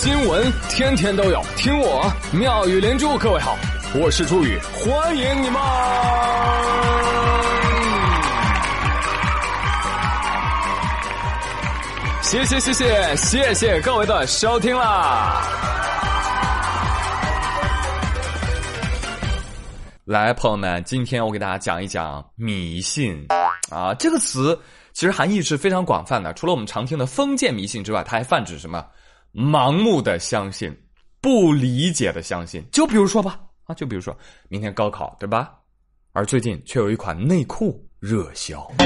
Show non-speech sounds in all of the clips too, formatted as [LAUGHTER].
新闻天天都有，听我妙语连珠。各位好，我是朱宇，欢迎你们！谢谢谢谢谢谢各位的收听啦！来，朋友们，今天我给大家讲一讲迷信啊，这个词其实含义是非常广泛的。除了我们常听的封建迷信之外，它还泛指什么？盲目的相信，不理解的相信。就比如说吧，啊，就比如说明天高考，对吧？而最近却有一款内裤热销，[LAUGHS]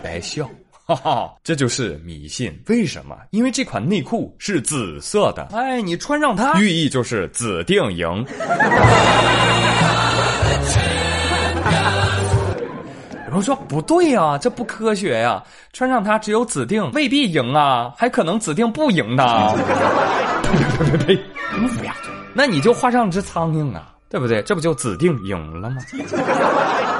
白笑。哈哈，这就是迷信。为什么？因为这款内裤是紫色的。哎，你穿上它，寓意就是紫定赢。[LAUGHS] 有人说不对呀，这不科学呀！穿上它只有指定未必赢啊，还可能指定不赢呢。呸呸呸呸！什么乌鸦嘴？那你就画上只苍蝇啊，对不对？这不就指定赢了吗？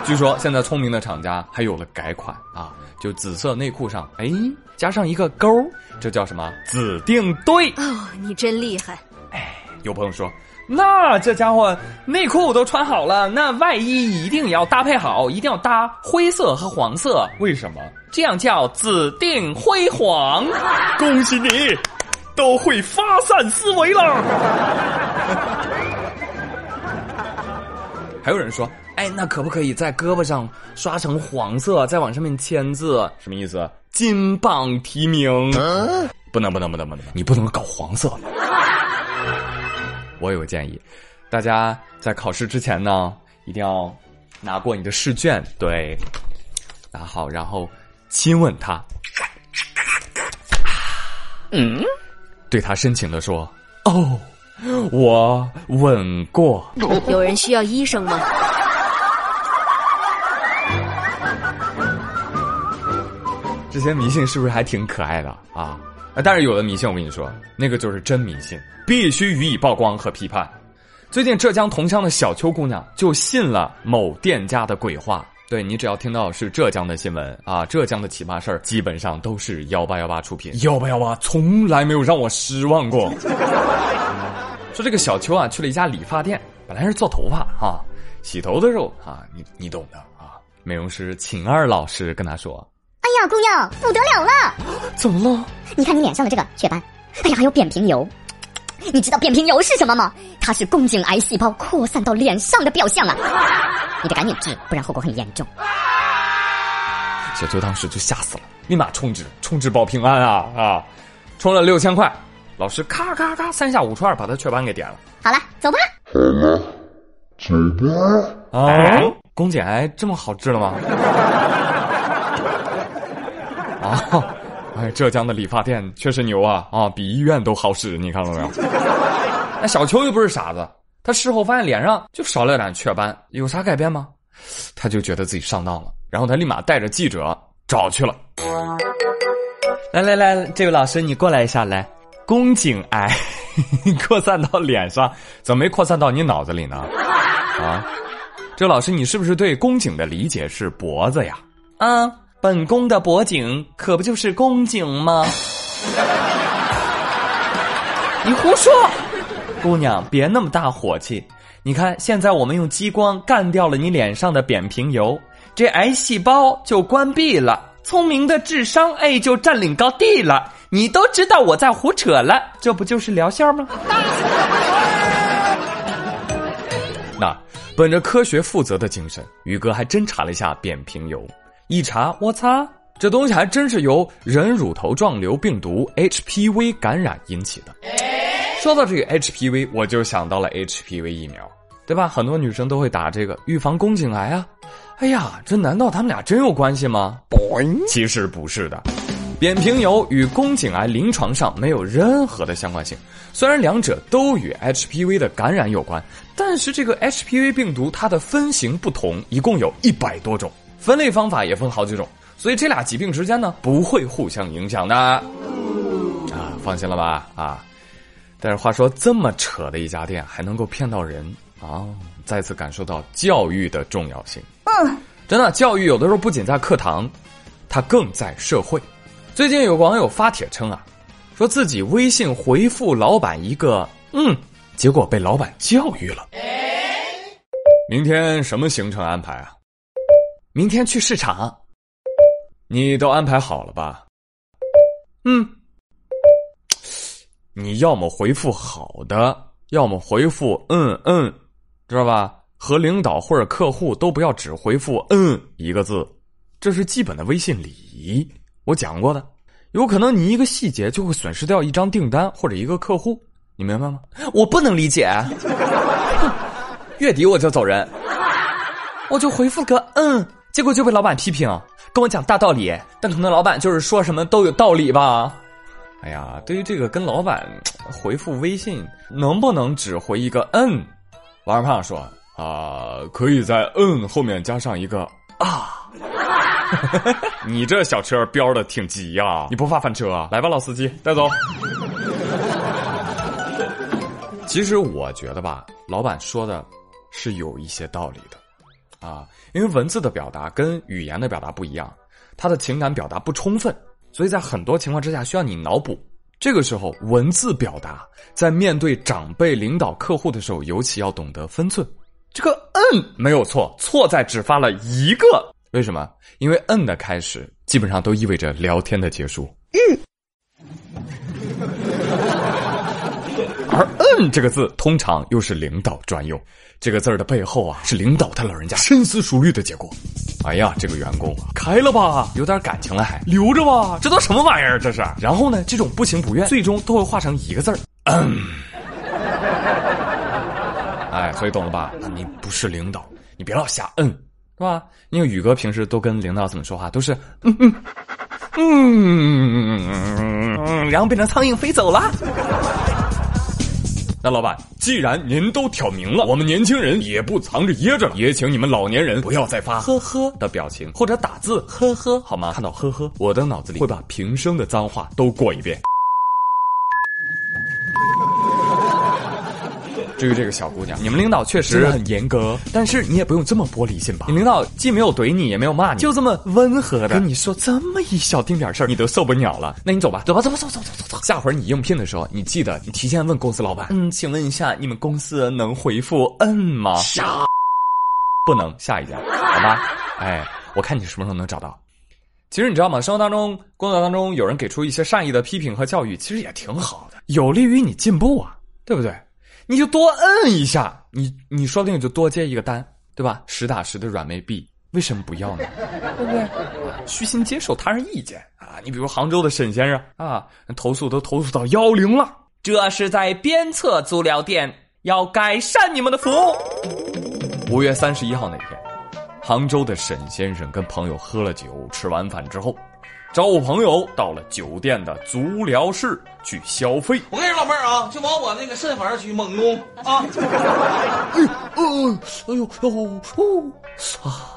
据说现在聪明的厂家还有了改款啊。就紫色内裤上，哎，加上一个勾，这叫什么？指定对哦，你真厉害！哎，有朋友说，那这家伙内裤都穿好了，那外衣一定要搭配好，一定要搭灰色和黄色，为什么？这样叫紫定辉煌。恭喜你，都会发散思维了。[LAUGHS] 还有人说。哎，那可不可以在胳膊上刷成黄色，再往上面签字？什么意思？金榜题名？不能，不能，不能，不能！你不能搞黄色。我有个建议，大家在考试之前呢，一定要拿过你的试卷，对，拿好，然后亲吻他。嗯，对他深情的说：“哦，我吻过。”有人需要医生吗？这些迷信是不是还挺可爱的啊？但是有的迷信，我跟你说，那个就是真迷信，必须予以曝光和批判。最近浙江桐乡的小邱姑娘就信了某店家的鬼话。对你只要听到是浙江的新闻啊，浙江的奇葩事儿，基本上都是幺八幺八出品。幺八幺八从来没有让我失望过。[LAUGHS] 说这个小邱啊，去了一家理发店，本来是做头发啊，洗头的时候啊，你你懂的啊。美容师秦二老师跟他说。哎呀，姑娘，不得了了！[GASPS] 怎么了？你看你脸上的这个雀斑，哎呀，还有扁平疣。[TSK] 你知道扁平疣是什么吗？它是宫颈癌细胞扩散到脸上的表象啊！[LAUGHS] 你得赶紧治，不然后果很严重。小秋当时就吓死了，立马充值，充值保平安啊啊！充了六千块，老师咔咔咔三下五除二把他雀斑给点了。好了，走吧。好了，走吧。啊，宫颈癌这么好治了吗？啊，[LAUGHS] 哎，浙江的理发店确实牛啊！啊，比医院都好使，你看到没有？[LAUGHS] 那小邱又不是傻子，他事后发现脸上就少了点雀斑，有啥改变吗？他就觉得自己上当了，然后他立马带着记者找去了。来来来，这位老师，你过来一下来。宫颈癌 [LAUGHS] 扩散到脸上，怎么没扩散到你脑子里呢？啊，这位老师，你是不是对宫颈的理解是脖子呀？啊。本宫的脖颈可不就是宫颈吗？[LAUGHS] 你胡说，姑娘别那么大火气。你看，现在我们用激光干掉了你脸上的扁平疣，这癌细胞就关闭了，聪明的智商哎就占领高地了。你都知道我在胡扯了，这不就是疗效吗？[LAUGHS] 那本着科学负责的精神，宇哥还真查了一下扁平疣。一查，我擦，这东西还真是由人乳头状瘤病毒 HPV 感染引起的。说到这个 HPV，我就想到了 HPV 疫苗，对吧？很多女生都会打这个预防宫颈癌啊。哎呀，这难道他们俩真有关系吗？其实不是的，扁平疣与宫颈癌临床上没有任何的相关性。虽然两者都与 HPV 的感染有关，但是这个 HPV 病毒它的分型不同，一共有一百多种。分类方法也分好几种，所以这俩疾病之间呢不会互相影响的，啊，放心了吧啊！但是话说这么扯的一家店还能够骗到人啊，再次感受到教育的重要性。嗯，真的，教育有的时候不仅在课堂，它更在社会。最近有网友发帖称啊，说自己微信回复老板一个“嗯”，结果被老板教育了。明天什么行程安排啊？明天去市场。你都安排好了吧？嗯。你要么回复好的，要么回复嗯嗯，知道吧？和领导或者客户都不要只回复嗯一个字，这是基本的微信礼仪。我讲过的，有可能你一个细节就会损失掉一张订单或者一个客户，你明白吗？我不能理解。[LAUGHS] 月底我就走人，我就回复个嗯，结果就被老板批评，跟我讲大道理，但可能老板就是说什么都有道理吧。哎呀，对于这个跟老板回复微信能不能只回一个嗯？王二胖说啊，可以在嗯后面加上一个啊。[LAUGHS] 你这小车飙的挺急呀，你不怕翻车？来吧，老司机，带走。其实我觉得吧，老板说的是有一些道理的，啊，因为文字的表达跟语言的表达不一样，他的情感表达不充分，所以在很多情况之下需要你脑补。这个时候，文字表达在面对长辈、领导、客户的时候，尤其要懂得分寸。这个“嗯”没有错，错在只发了一个。为什么？因为“嗯”的开始基本上都意味着聊天的结束。嗯。而“嗯”这个字通常又是领导专用，这个字儿的背后啊，是领导他老人家深思熟虑的结果。哎呀，这个员工啊，开了吧，有点感情了还留着吧，这都什么玩意儿？这是。然后呢，这种不情不愿，最终都会化成一个字儿“嗯”。哎，所以懂了吧？你不是领导，你别老瞎嗯，是吧？因为宇哥平时都跟领导怎么说话，都是嗯嗯嗯嗯嗯嗯嗯嗯嗯，然后变成苍蝇飞走了。那老板，既然您都挑明了，我们年轻人也不藏着掖着了，也请你们老年人不要再发呵呵的表情或者打字呵呵，好吗？看到呵呵，我的脑子里会把平生的脏话都过一遍。至于这个小姑娘，你们领导确实很严格，但是你也不用这么玻璃心吧？你领导既没有怼你，也没有骂你，就这么温和的跟你说这么一小丁点事儿，你都受不了了。那你走吧，走吧，走吧，走走走走走。下回你应聘的时候，你记得你提前问公司老板，嗯，请问一下，你们公司能回复嗯吗？傻，不能下一家，好吧？哎，我看你什么时候能找到。其实你知道吗？生活当中、工作当中，有人给出一些善意的批评和教育，其实也挺好的，有利于你进步啊，对不对？你就多摁一下，你你说不定就多接一个单，对吧？实打实的软妹币，为什么不要呢？对不对？虚心接受他人意见啊！你比如杭州的沈先生啊，投诉都投诉到幺零了，这是在鞭策足疗店要改善你们的服务。五月三十一号那天，杭州的沈先生跟朋友喝了酒，吃完饭之后。找我朋友到了酒店的足疗室去消费。我跟你说，老妹儿啊，就往我那个肾房上去猛攻啊！哎，呦，哎呦，哎呦，哦，啊，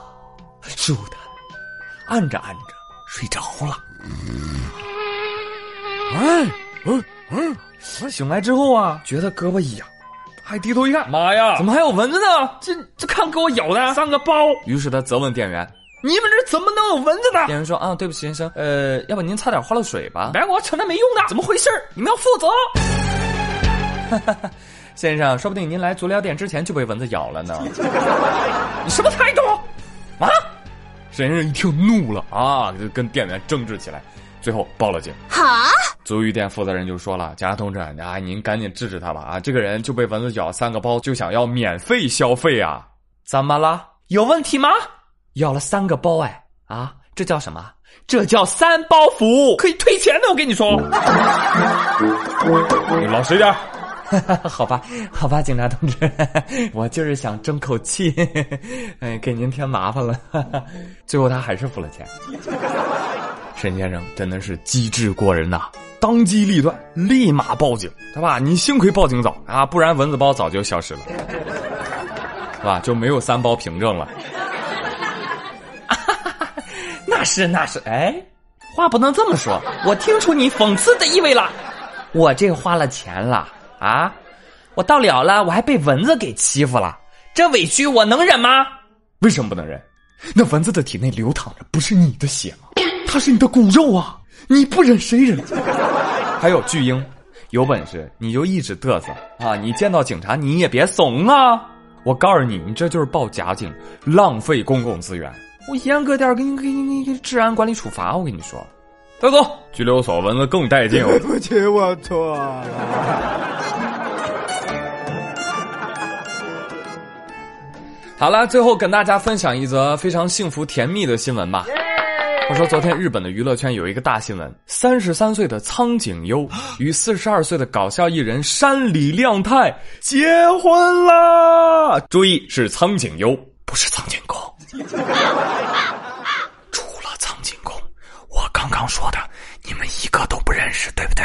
舒坦，按着按着睡着了。哎，嗯嗯，醒来之后啊，觉得胳膊一痒，还低头一看，妈呀，怎么还有蚊子呢？这这看给我咬的三个包。于是他责问店员。你们这怎么能有蚊子呢？店员说：“啊，对不起，先生，呃，要不您擦点花露水吧？别给我扯那没用的，怎么回事你们要负责。[LAUGHS] 先生，说不定您来足疗店之前就被蚊子咬了呢。[LAUGHS] 你什么态度？啊！沈先生一听怒了啊，就跟店员争执起来，最后报了警。哈！足浴店负责人就说了：“警察同志啊，您赶紧制止他吧！啊，这个人就被蚊子咬三个包，就想要免费消费啊？怎么了？有问题吗？”要了三个包哎啊，这叫什么？这叫三包服务，可以退钱的。我跟你说，[LAUGHS] 老实点 [LAUGHS] 好吧，好吧，警察同志，[LAUGHS] 我就是想争口气，哎，给您添麻烦了。最后他还是付了钱。沈先生真的是机智过人呐，当机立断，立马报警，对吧？你幸亏报警早啊，不然蚊子包早就消失了，是吧？就没有三包凭证了。那是那是，哎，话不能这么说。[LAUGHS] 我听出你讽刺的意味了。我这花了钱了啊，我到了了，我还被蚊子给欺负了，这委屈我能忍吗？为什么不能忍？那蚊子的体内流淌着不是你的血吗？它是你的骨肉啊！你不忍谁忍？还有巨婴，有本事你就一直嘚瑟啊！你见到警察你也别怂啊！我告诉你，你这就是报假警，浪费公共资源。我严格点给你给你给你治安管理处罚。我跟你说，带走拘留所，闻了更带劲。对不起，我错了。好了，最后跟大家分享一则非常幸福甜蜜的新闻吧。我说，昨天日本的娱乐圈有一个大新闻：三十三岁的苍井优与四十二岁的搞笑艺人山里亮太结婚了。注意，是苍井优，不是苍井空。除了苍井空，我刚刚说的你们一个都不认识，对不对？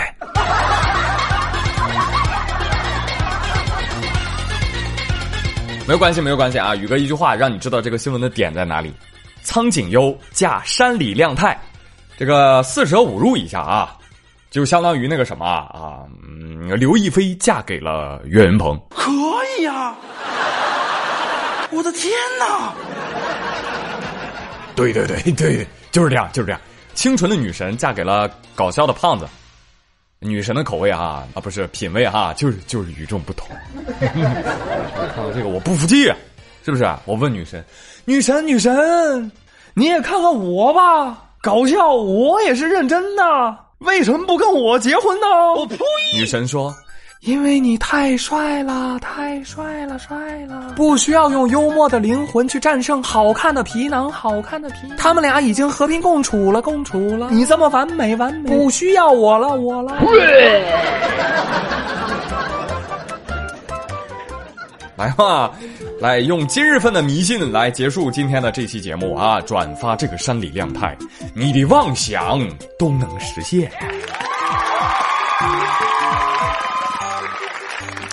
[LAUGHS] 没有关系，没有关系啊！宇哥一句话让你知道这个新闻的点在哪里。苍井优嫁山里亮太，这个四舍五入一下啊，就相当于那个什么啊，嗯，刘亦菲嫁给了岳云鹏，可以呀！我的天哪！对对对对，就是这样，就是这样。清纯的女神嫁给了搞笑的胖子，女神的口味啊啊不是品味哈，就是就是与众不同。看到这个我不服气，是不是？我问女神。女神，女神，你也看看我吧，搞笑，我也是认真的，为什么不跟我结婚呢？我呸！女神说：“因为你太帅了，太帅了，帅了，不需要用幽默的灵魂去战胜好看的皮囊，好看的皮囊。他们俩已经和平共处了，共处了。你这么完美，完美，不需要我了，我了。[LAUGHS] ”来吧，来用今日份的迷信来结束今天的这期节目啊！转发这个山里亮太，你的妄想都能实现。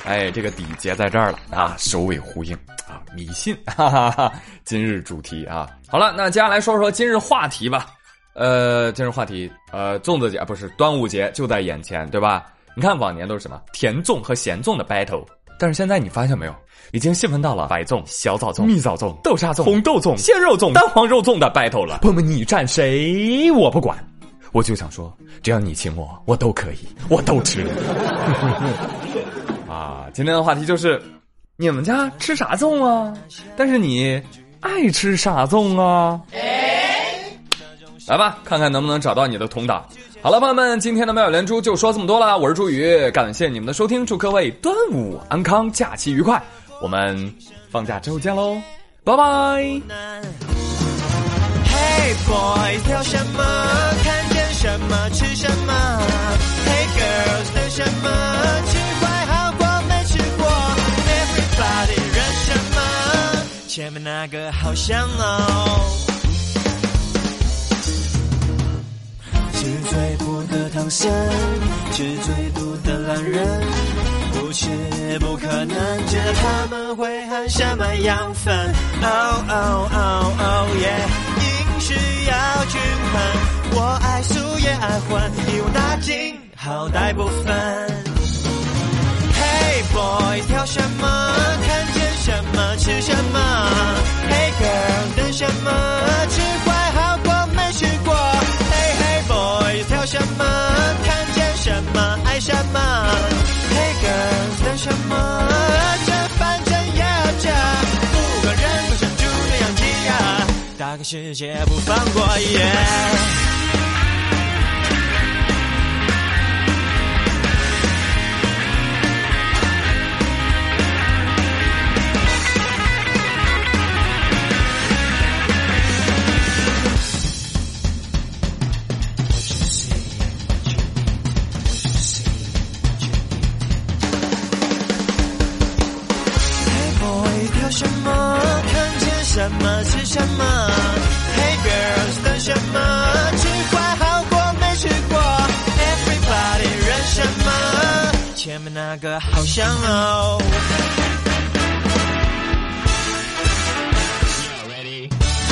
哎，这个底结在这儿了啊，首尾呼应啊，迷信，哈 [LAUGHS] 哈哈！今日主题啊，好了，那接下来说说今日话题吧。呃，今日话题，呃，粽子节不是端午节就在眼前，对吧？你看往年都是什么甜粽和咸粽的 battle，但是现在你发现没有？已经细分到了白粽、小枣粽、蜜枣粽、豆沙粽、红豆粽、鲜肉粽、蛋黄肉粽的 battle 了。朋友们，你站谁我不管，我就想说，只要你请我，我都可以，我都吃。[LAUGHS] 啊，今天的话题就是，你们家吃啥粽啊？但是你爱吃啥粽啊？来吧，看看能不能找到你的同党。好了，朋友们，今天的妙语连珠就说这么多了。我是朱宇，感谢你们的收听，祝各位端午安康，假期愉快。我们放假之后见喽，拜拜。Hey boys，挑什么？看见什么吃什么？Hey girls，等什么？前面那个好香哦。吃最苦的唐僧，吃最毒的懒人。不是不可能，觉得他们会含什么养分？Oh oh oh oh yeah，饮食要均衡，我爱素也爱荤，一网打尽，好歹不分。Boy，挑什么？看见什么吃什么？Hey girl，等什么？吃坏好过没吃过？Hey hey boys，挑什么？看见什么爱什么？Hey girl 等什么？这反正也要嫁，不管人不像猪那样挤压，打开世界不放过。什么？看见什么吃什么？Hey girls，等什么？吃坏好过没吃过？Everybody 认什么？前面那个好香哦。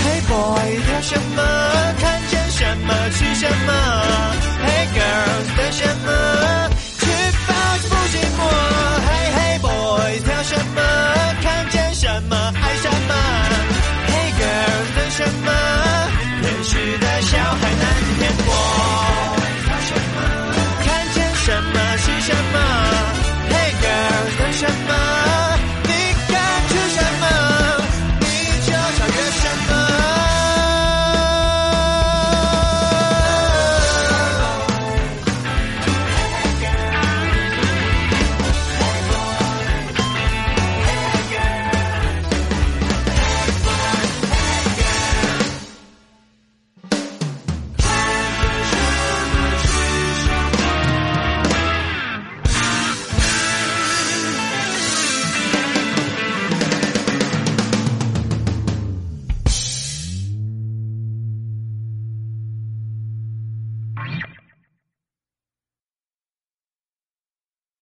Hey boy，要什么？看见什么吃什么？Hey girls，等什么？吃饱不寂寞。